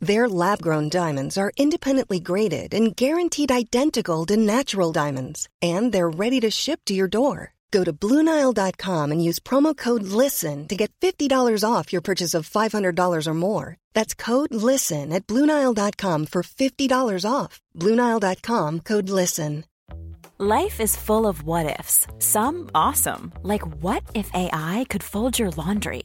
Their lab grown diamonds are independently graded and guaranteed identical to natural diamonds, and they're ready to ship to your door. Go to BlueNile.com and use promo code LISTEN to get $50 off your purchase of $500 or more. That's code LISTEN at BlueNile.com for $50 off. BlueNile.com code LISTEN. Life is full of what ifs, some awesome, like what if AI could fold your laundry?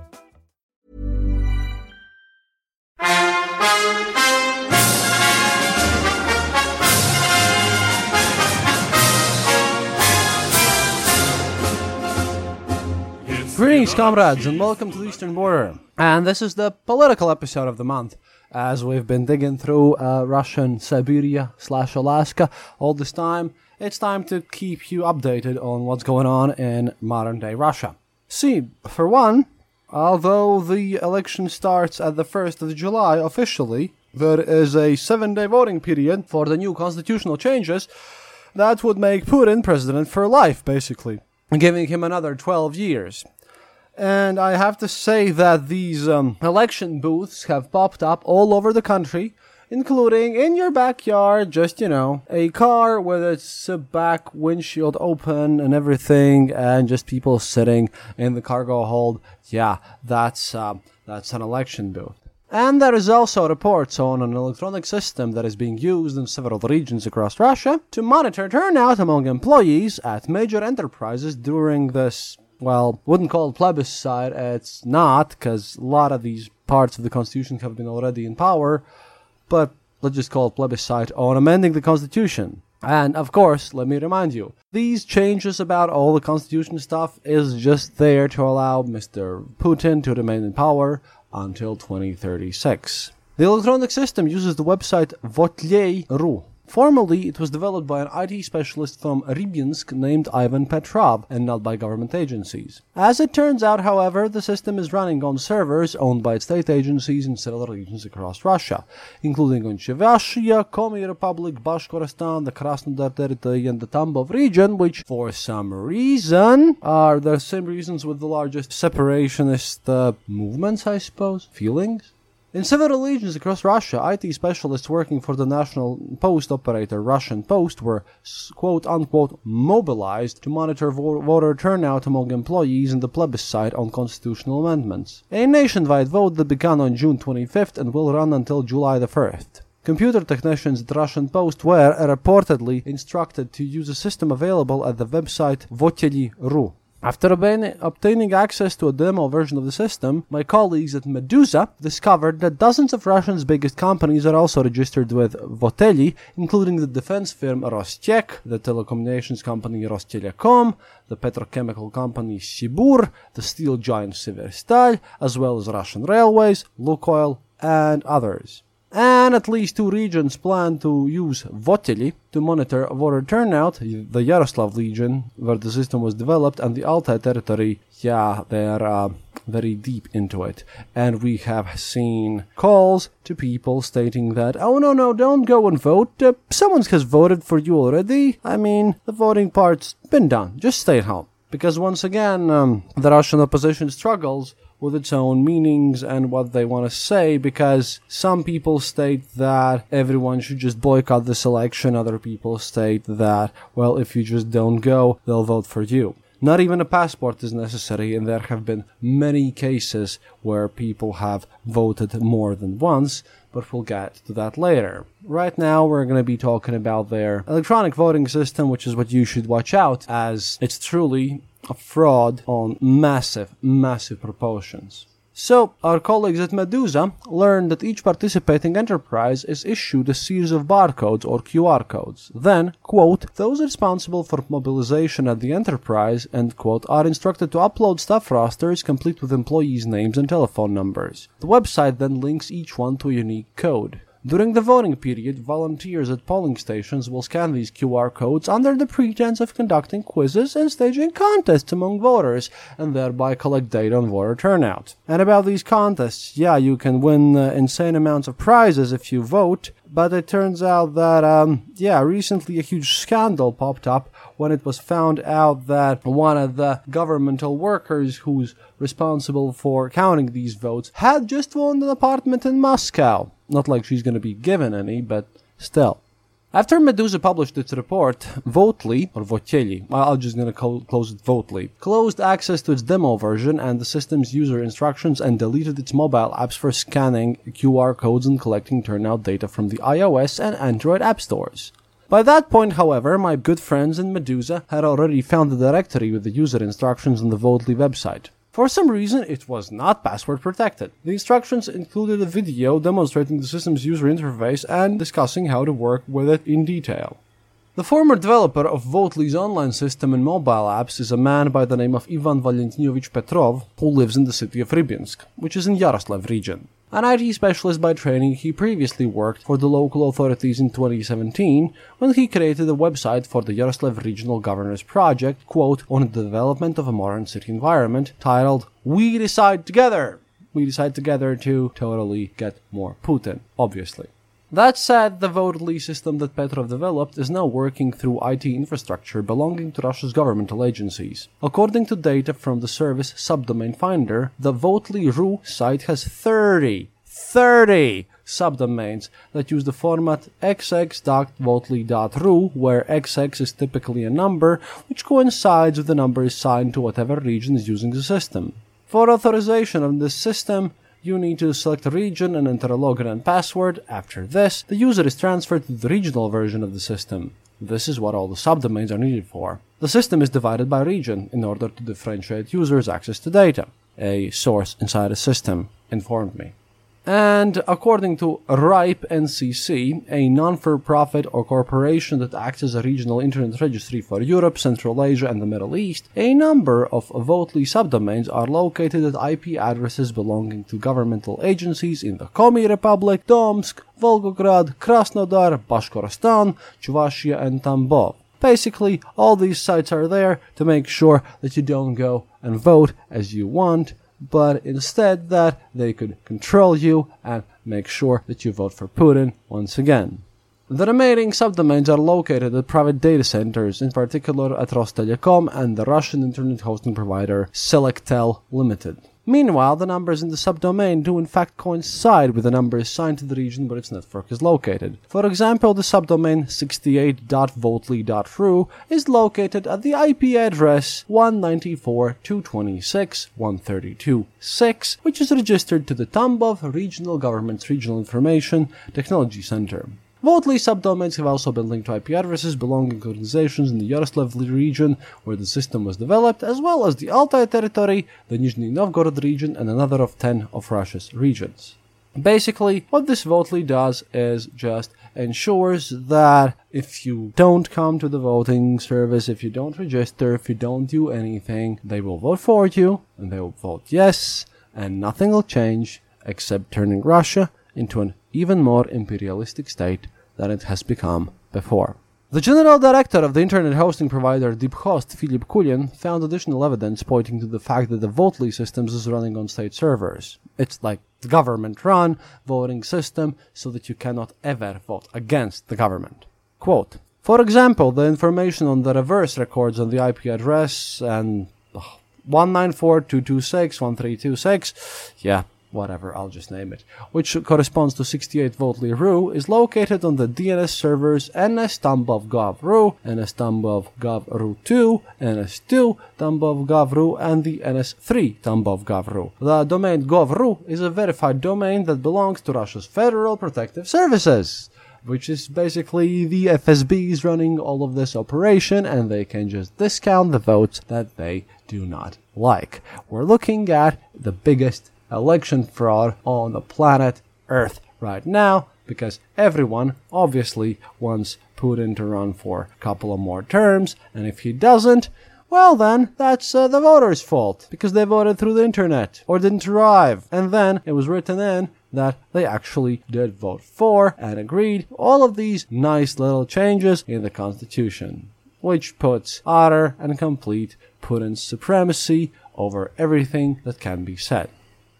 Greetings, comrades, and welcome to the Eastern Border. And this is the political episode of the month, as we've been digging through uh, Russian Siberia slash Alaska all this time. It's time to keep you updated on what's going on in modern day Russia. See, for one, although the election starts at the 1st of July officially, there is a seven day voting period for the new constitutional changes that would make Putin president for life, basically, giving him another 12 years. And I have to say that these um, election booths have popped up all over the country, including in your backyard, just, you know, a car with its back windshield open and everything, and just people sitting in the cargo hold. Yeah, that's, uh, that's an election booth. And there is also reports on an electronic system that is being used in several regions across Russia to monitor turnout among employees at major enterprises during this well, wouldn't call it plebiscite. It's not, because a lot of these parts of the Constitution have been already in power. But let's just call it plebiscite on amending the Constitution. And of course, let me remind you, these changes about all the Constitution stuff is just there to allow Mr. Putin to remain in power until 2036. The electronic system uses the website Votely.ru. Formerly, it was developed by an IT specialist from Rybinsk named Ivan Petrov and not by government agencies. As it turns out, however, the system is running on servers owned by state agencies in several regions across Russia, including on Chuvashia, Komi Republic, Bashkortostan, the Krasnodar territory, and the Tambov region, which, for some reason, are the same reasons with the largest separationist uh, movements, I suppose, feelings. In several regions across Russia, IT specialists working for the national post operator Russian Post were quote unquote mobilized to monitor vo- voter turnout among employees in the plebiscite on constitutional amendments. A nationwide vote that began on June 25th and will run until July the 1st. Computer technicians at Russian Post were reportedly instructed to use a system available at the website Voteli.ru. After obtaining access to a demo version of the system, my colleagues at Medusa discovered that dozens of Russia's biggest companies are also registered with Voteli, including the defense firm Rostec, the telecommunications company Rostelecom, the petrochemical company Sibur, the steel giant Severstal, as well as Russian railways, Lukoil, and others and at least two regions plan to use Voteli to monitor voter turnout. The Yaroslav region, where the system was developed, and the Altai territory, yeah, they're uh, very deep into it. And we have seen calls to people stating that, oh no, no, don't go and vote. Uh, someone has voted for you already. I mean, the voting part's been done. Just stay at home. Because once again, um, the Russian opposition struggles with its own meanings and what they want to say because some people state that everyone should just boycott this election, other people state that, well, if you just don't go, they'll vote for you. Not even a passport is necessary, and there have been many cases where people have voted more than once, but we'll get to that later. Right now, we're going to be talking about their electronic voting system, which is what you should watch out, as it's truly a fraud on massive, massive proportions. So, our colleagues at Medusa learned that each participating enterprise is issued a series of barcodes or QR codes. Then, quote, those responsible for mobilization at the enterprise, end quote, are instructed to upload staff rosters complete with employees' names and telephone numbers. The website then links each one to a unique code. During the voting period, volunteers at polling stations will scan these QR codes under the pretense of conducting quizzes and staging contests among voters, and thereby collect data on voter turnout. And about these contests, yeah, you can win uh, insane amounts of prizes if you vote, but it turns out that, um, yeah, recently a huge scandal popped up when it was found out that one of the governmental workers who's responsible for counting these votes had just won an apartment in Moscow. Not like she's going to be given any, but still. After Medusa published its report, Votely, or Voteli, I'm just to co- close it Votely, closed access to its demo version and the system's user instructions and deleted its mobile apps for scanning QR codes and collecting turnout data from the iOS and Android app stores. By that point, however, my good friends in Medusa had already found the directory with the user instructions on the Votely website. For some reason, it was not password protected. The instructions included a video demonstrating the system's user interface and discussing how to work with it in detail. The former developer of Votely's online system and mobile apps is a man by the name of Ivan Valentinovich Petrov, who lives in the city of Rybinsk, which is in Yaroslav region. An IT specialist by training, he previously worked for the local authorities in 2017 when he created a website for the Yaroslav Regional Governors Project, quote, on the development of a modern city environment, titled We Decide Together! We decide together to totally get more Putin, obviously. That said, the Votely system that Petrov developed is now working through IT infrastructure belonging to Russia's governmental agencies. According to data from the service Subdomain Finder, the Votely.ru site has 30, 30 subdomains that use the format xx.votely.ru, where xx is typically a number which coincides with the number assigned to whatever region is using the system. For authorization of this system, you need to select a region and enter a login and password. After this, the user is transferred to the regional version of the system. This is what all the subdomains are needed for. The system is divided by region in order to differentiate users' access to data. A source inside a system informed me. And according to RIPE NCC, a non-for-profit or corporation that acts as a regional internet registry for Europe, Central Asia, and the Middle East, a number of Votely subdomains are located at IP addresses belonging to governmental agencies in the Komi Republic, Tomsk, Volgograd, Krasnodar, Bashkortostan, Chuvashia, and Tambov. Basically, all these sites are there to make sure that you don't go and vote as you want but instead that they could control you and make sure that you vote for Putin once again. The remaining subdomains are located at private data centers, in particular at Rostelecom and the Russian internet hosting provider Selectel Limited. Meanwhile, the numbers in the subdomain do in fact coincide with the number assigned to the region where its network is located. For example, the subdomain 68.votely.ru is located at the IP address 194.226.132.6, which is registered to the Tambov Regional Government's Regional Information Technology Center. Votely subdomains have also been linked to IP addresses belonging to organizations in the Yaroslav region where the system was developed, as well as the Altai territory, the Nizhny Novgorod region, and another of 10 of Russia's regions. Basically, what this Votely does is just ensures that if you don't come to the voting service, if you don't register, if you don't do anything, they will vote for you, and they will vote yes, and nothing will change except turning Russia into an even more imperialistic state than it has become before. The general director of the internet hosting provider DeepHost, Philip Kulin, found additional evidence pointing to the fact that the Votely systems is running on state servers. It's like the government run voting system so that you cannot ever vote against the government. Quote, for example, the information on the reverse records on the IP address and 194.226.1326, yeah, whatever, I'll just name it, which corresponds to 68 Votely RU, is located on the DNS servers ns tambov gov ru, ns tambov gov ru 2, ns 2 ru, and the ns 3 ru. The domain gov.ru is a verified domain that belongs to Russia's Federal Protective Services which is basically the FSBs running all of this operation, and they can just discount the votes that they do not like. We're looking at the biggest election fraud on the planet Earth right now because everyone obviously wants Putin to run for a couple of more terms, and if he doesn't, well, then, that's uh, the voters' fault because they voted through the internet or didn't arrive. And then it was written in that they actually did vote for and agreed all of these nice little changes in the Constitution, which puts utter and complete Putin's supremacy over everything that can be said.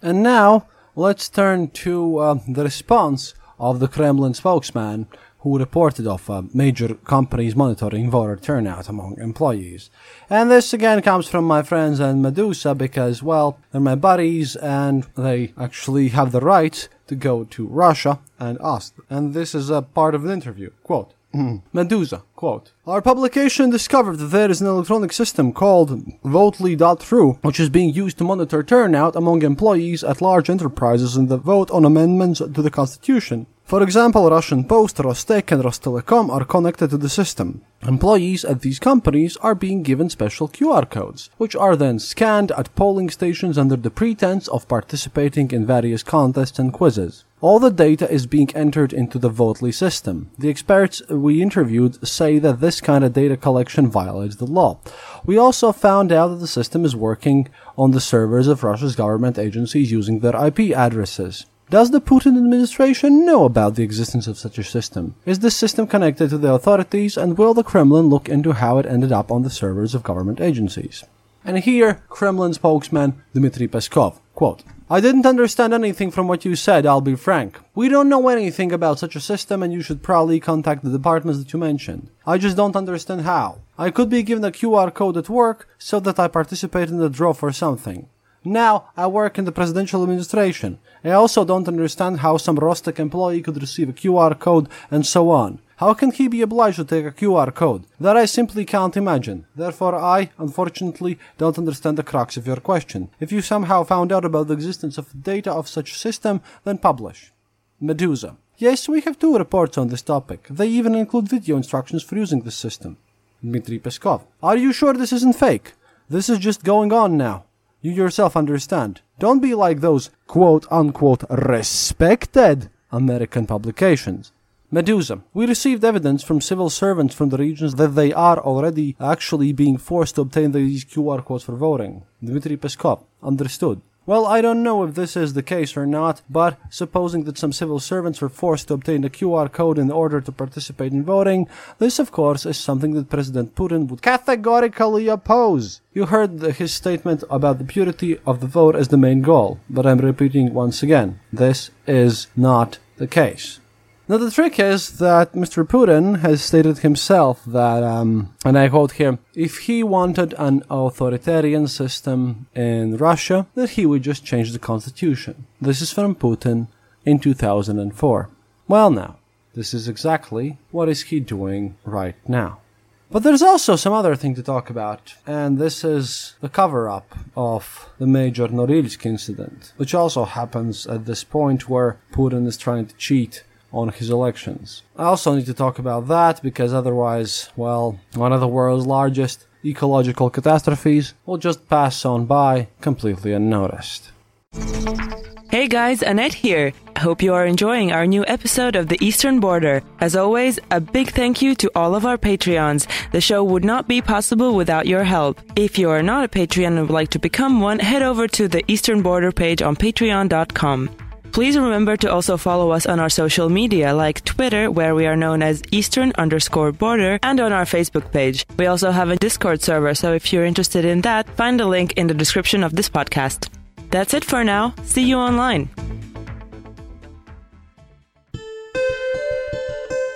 And now, let's turn to uh, the response of the Kremlin spokesman who reported of uh, major companies monitoring voter turnout among employees. And this again comes from my friends and Medusa because, well, they're my buddies and they actually have the right to go to Russia and ask. And this is a part of the interview. Quote. Mm-hmm. Medusa, quote, Our publication discovered that there is an electronic system called Votely.ru, which is being used to monitor turnout among employees at large enterprises in the vote on amendments to the Constitution. For example, Russian Post, Rostec, and Rostelecom are connected to the system. Employees at these companies are being given special QR codes, which are then scanned at polling stations under the pretense of participating in various contests and quizzes. All the data is being entered into the Votely system. The experts we interviewed say that this kind of data collection violates the law. We also found out that the system is working on the servers of Russia's government agencies using their IP addresses. Does the Putin administration know about the existence of such a system? Is this system connected to the authorities and will the Kremlin look into how it ended up on the servers of government agencies? And here, Kremlin spokesman Dmitry Peskov, quote, I didn't understand anything from what you said, I'll be frank. We don't know anything about such a system and you should probably contact the departments that you mentioned. I just don't understand how. I could be given a QR code at work so that I participate in the draw for something. Now I work in the presidential administration. I also don't understand how some Rostec employee could receive a QR code and so on. How can he be obliged to take a QR code? That I simply can't imagine. Therefore, I, unfortunately, don't understand the crux of your question. If you somehow found out about the existence of data of such a system, then publish. Medusa. Yes, we have two reports on this topic. They even include video instructions for using this system. Dmitry Peskov. Are you sure this isn't fake? This is just going on now. You yourself understand. Don't be like those quote unquote respected American publications. Medusa. We received evidence from civil servants from the regions that they are already actually being forced to obtain these QR codes for voting. Dmitry Peskov. Understood. Well, I don't know if this is the case or not, but supposing that some civil servants were forced to obtain a QR code in order to participate in voting, this of course is something that President Putin would categorically oppose. You heard the, his statement about the purity of the vote as the main goal, but I'm repeating once again, this is not the case. Now, the trick is that Mr. Putin has stated himself that, um, and I quote here, if he wanted an authoritarian system in Russia, that he would just change the constitution. This is from Putin in 2004. Well, now, this is exactly what is he doing right now. But there's also some other thing to talk about, and this is the cover up of the Major Norilsk incident, which also happens at this point where Putin is trying to cheat on his elections. I also need to talk about that because otherwise, well, one of the world's largest ecological catastrophes will just pass on by completely unnoticed. Hey guys, Annette here. Hope you are enjoying our new episode of The Eastern Border. As always, a big thank you to all of our Patreons. The show would not be possible without your help. If you are not a Patreon and would like to become one, head over to the Eastern Border page on patreon.com. Please remember to also follow us on our social media like Twitter, where we are known as Eastern underscore border, and on our Facebook page. We also have a Discord server, so if you're interested in that, find the link in the description of this podcast. That's it for now. See you online.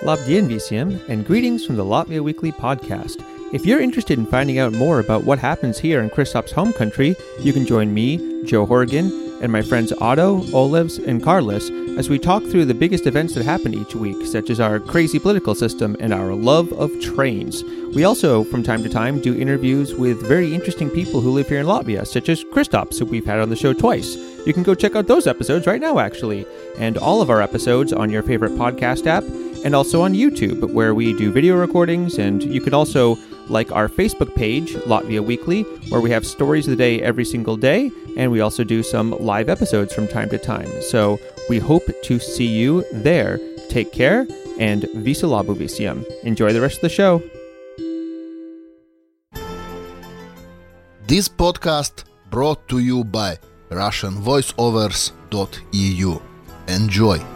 Labdien visiem, and greetings from the Latvia Weekly podcast. If you're interested in finding out more about what happens here in Kristaps' home country, you can join me, Joe Horgan, and my friends Otto, Olives, and Carlos as we talk through the biggest events that happen each week, such as our crazy political system and our love of trains. We also, from time to time, do interviews with very interesting people who live here in Latvia, such as Kristaps, who we've had on the show twice. You can go check out those episodes right now, actually, and all of our episodes on your favorite podcast app, and also on YouTube, where we do video recordings, and you can also like our Facebook page, Latvia Weekly, where we have stories of the day every single day, and we also do some live episodes from time to time. So we hope to see you there. Take care and Visa Labu Visium. Enjoy the rest of the show. This podcast brought to you by RussianVoiceovers.eu. Enjoy.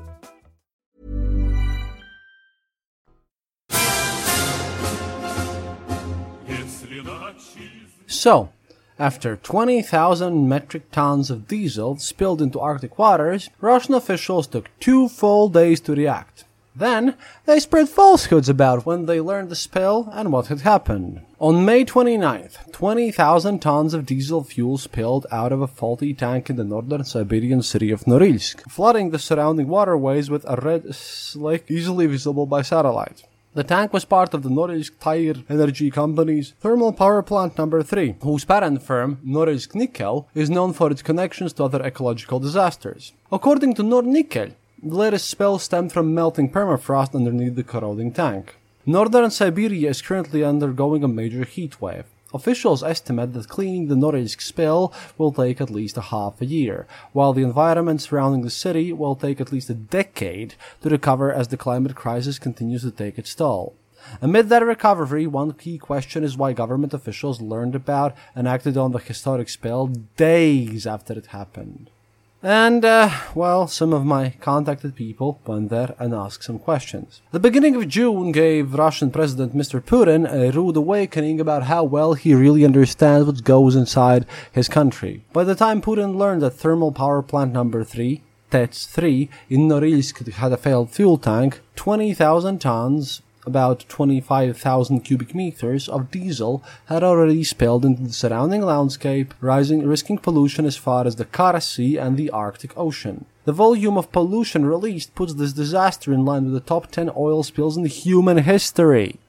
So, after 20,000 metric tons of diesel spilled into Arctic waters, Russian officials took two full days to react. Then, they spread falsehoods about when they learned the spill and what had happened. On May 29th, 20,000 tons of diesel fuel spilled out of a faulty tank in the northern Siberian city of Norilsk, flooding the surrounding waterways with a red slick easily visible by satellite. The tank was part of the Norilsk Taimyr Energy Company's thermal power plant number 3, whose parent firm, Norilsk Nickel, is known for its connections to other ecological disasters. According to Nornickel, the latest spill stemmed from melting permafrost underneath the corroding tank. Northern Siberia is currently undergoing a major heat wave. Officials estimate that cleaning the Norilsk spill will take at least a half a year, while the environment surrounding the city will take at least a decade to recover as the climate crisis continues to take its toll. Amid that recovery, one key question is why government officials learned about and acted on the historic spill days after it happened. And, uh, well, some of my contacted people went there and asked some questions. The beginning of June gave Russian President Mr. Putin a rude awakening about how well he really understands what goes inside his country. By the time Putin learned that thermal power plant number 3, TETS 3, in Norilsk had a failed fuel tank, 20,000 tons, about 25,000 cubic meters of diesel had already spilled into the surrounding landscape, rising, risking pollution as far as the Kara Sea and the Arctic Ocean. The volume of pollution released puts this disaster in line with the top 10 oil spills in human history.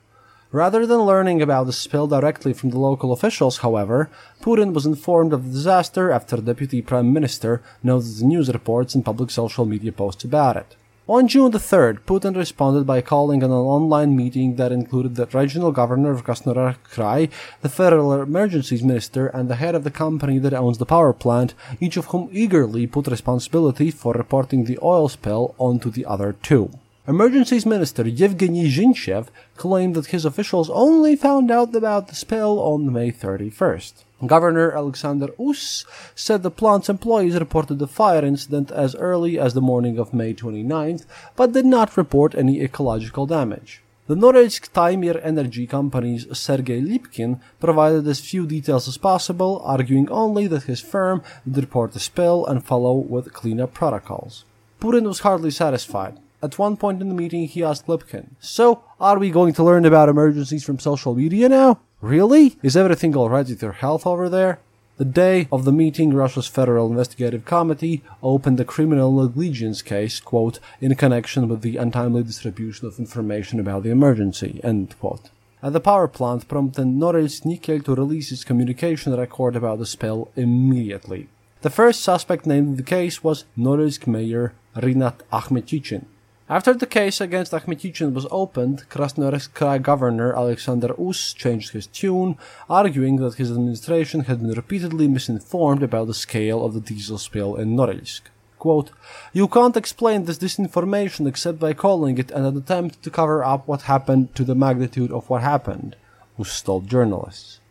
Rather than learning about the spill directly from the local officials, however, Putin was informed of the disaster after Deputy Prime Minister noted the news reports and public social media posts about it. On June the 3rd, Putin responded by calling an online meeting that included the regional governor of Krasnodar Krai, the federal emergencies minister, and the head of the company that owns the power plant, each of whom eagerly put responsibility for reporting the oil spill onto the other two. Emergencies Minister Yevgeny Zinichev claimed that his officials only found out about the spill on May 31st. Governor Alexander Us said the plant's employees reported the fire incident as early as the morning of May 29th, but did not report any ecological damage. The Norilsk Taimyr Energy Company's Sergei Lipkin provided as few details as possible, arguing only that his firm would report the spill and follow with cleanup protocols. Putin was hardly satisfied. At one point in the meeting, he asked Lipkin, So, are we going to learn about emergencies from social media now? Really? Is everything alright with your health over there? The day of the meeting, Russia's Federal Investigative Committee opened a criminal negligence case, quote, in connection with the untimely distribution of information about the emergency, end quote. At the power plant, prompted Norilsk Nickel to release its communication record about the spill immediately. The first suspect named in the case was Norilsk Mayor Rinat Akhmetchin. After the case against Akhmetchin was opened, Krasnoyarsk governor Alexander Us changed his tune, arguing that his administration had been repeatedly misinformed about the scale of the diesel spill in Norilsk. Quote, You can't explain this disinformation except by calling it an attempt to cover up what happened to the magnitude of what happened, Us told journalists.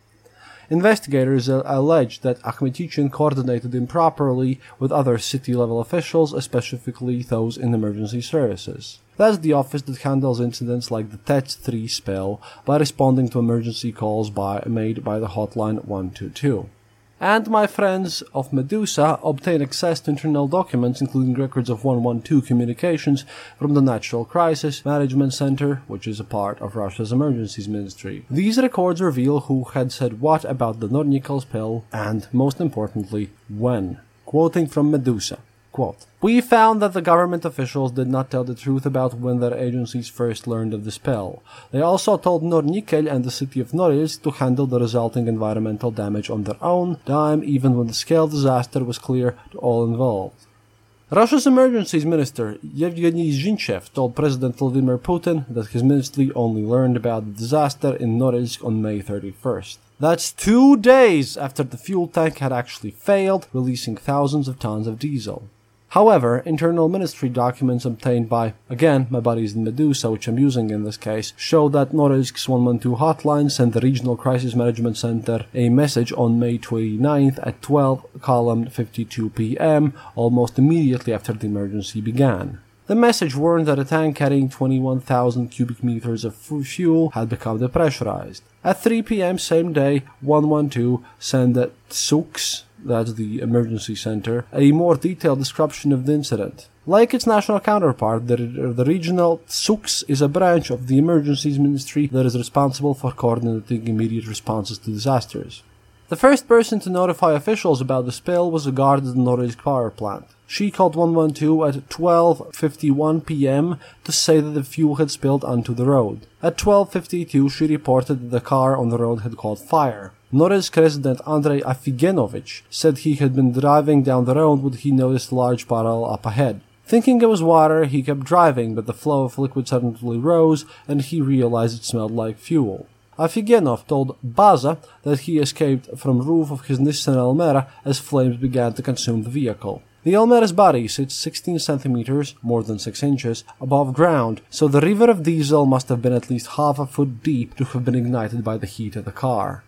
Investigators uh, allege that Akhmetchin coordinated improperly with other city level officials, especially those in emergency services. That's the office that handles incidents like the TET-3 spill by responding to emergency calls by, made by the hotline 122 and my friends of Medusa obtain access to internal documents, including records of 112 communications from the Natural Crisis Management Center, which is a part of Russia's emergencies ministry. These records reveal who had said what about the Nornickel spill, and most importantly, when. Quoting from Medusa. Quote, we found that the government officials did not tell the truth about when their agencies first learned of the spill. They also told Nornickel and the city of Norilsk to handle the resulting environmental damage on their own dime, even when the scale of disaster was clear to all involved. Russia's emergencies minister Yevgeny Zinichev told President Vladimir Putin that his ministry only learned about the disaster in Norilsk on May 31st. That's two days after the fuel tank had actually failed, releasing thousands of tons of diesel. However, internal ministry documents obtained by, again, my buddies in Medusa, which I'm using in this case, show that Norilsk's 112 hotline sent the Regional Crisis Management Center a message on May 29th at 12 column 52 p.m., almost immediately after the emergency began. The message warned that a tank carrying 21,000 cubic meters of fuel had become depressurized. At 3 p.m. same day, 112 sent the SUX, that's the emergency center, a more detailed description of the incident. Like its national counterpart, the, the regional SUX is a branch of the emergencies ministry that is responsible for coordinating immediate responses to disasters. The first person to notify officials about the spill was a guard at the Norilsk power plant. She called 112 at 12:51 p.m. to say that the fuel had spilled onto the road. At 12:52, she reported that the car on the road had caught fire. Norilsk resident Andrei Afigenovich said he had been driving down the road when he noticed a large puddle up ahead. Thinking it was water, he kept driving, but the flow of liquid suddenly rose and he realized it smelled like fuel. Afigenov told Baza that he escaped from roof of his Nissan Almera as flames began to consume the vehicle. The Almera's body sits 16 centimeters, more than 6 inches, above ground, so the river of diesel must have been at least half a foot deep to have been ignited by the heat of the car.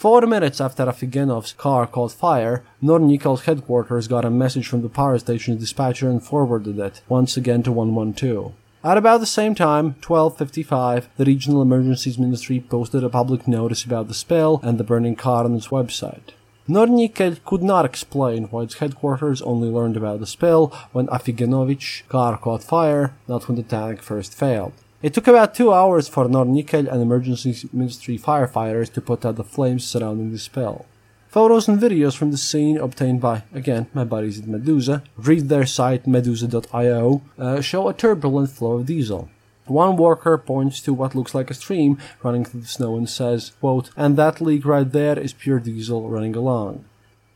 Four minutes after Afigenov's car caught fire, Nornickel's headquarters got a message from the power station's dispatcher and forwarded it, once again to 112. At about the same time, 1255, the Regional Emergencies Ministry posted a public notice about the spill and the burning car on its website. Nornickel could not explain why its headquarters only learned about the spill when Afigenovich car caught fire, not when the tank first failed. It took about two hours for Nornickel and emergency ministry firefighters to put out the flames surrounding the spill. Photos and videos from the scene obtained by, again, my buddies at Medusa, read their site medusa.io, uh, show a turbulent flow of diesel. One worker points to what looks like a stream running through the snow and says, quote, and that leak right there is pure diesel running along.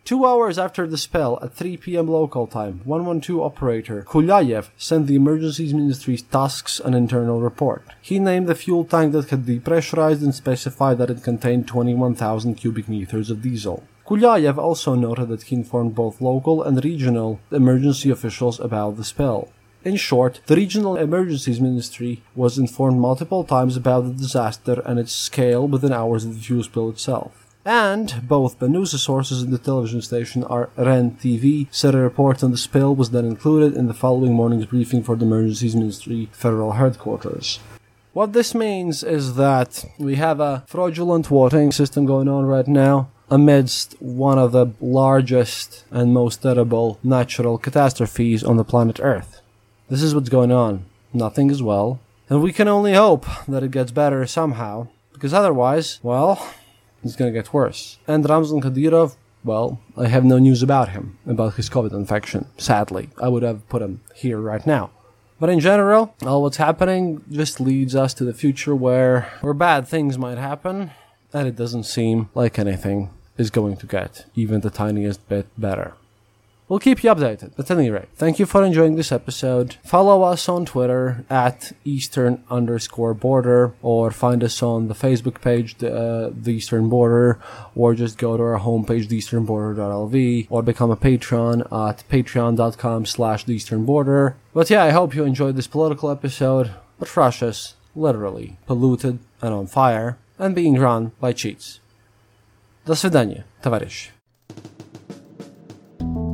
Two hours after the spell, at 3 p.m. local time, 112 operator Kulyayev sent the emergency ministry's tasks an internal report. He named the fuel tank that had depressurized and specified that it contained 21,000 cubic meters of diesel. Kulyayev also noted that he informed both local and regional emergency officials about the spill. In short, the Regional Emergencies Ministry was informed multiple times about the disaster and its scale within hours of the fuel spill itself. And both the news sources and the television station are REN TV said a report on the spill was then included in the following morning's briefing for the Emergencies Ministry Federal Headquarters. What this means is that we have a fraudulent voting system going on right now amidst one of the largest and most terrible natural catastrophes on the planet Earth. This is what's going on. Nothing is well. And we can only hope that it gets better somehow, because otherwise, well, it's gonna get worse. And Ramzan Kadyrov, well, I have no news about him, about his COVID infection, sadly. I would have put him here right now. But in general, all what's happening just leads us to the future where, where bad things might happen, and it doesn't seem like anything is going to get even the tiniest bit better. We'll keep you updated. At any rate, thank you for enjoying this episode. Follow us on Twitter at Eastern underscore border or find us on the Facebook page, the, uh, the Eastern Border, or just go to our homepage, theeasternborder.lv, or become a patron at patreon.com slash the Eastern Border. But yeah, I hope you enjoyed this political episode. But Russia's literally polluted and on fire and being run by cheats. До свидания, товарищи.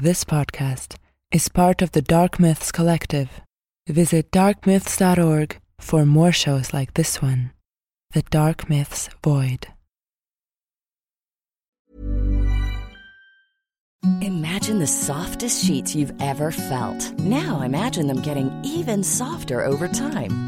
This podcast is part of the Dark Myths Collective. Visit darkmyths.org for more shows like this one The Dark Myths Void. Imagine the softest sheets you've ever felt. Now imagine them getting even softer over time.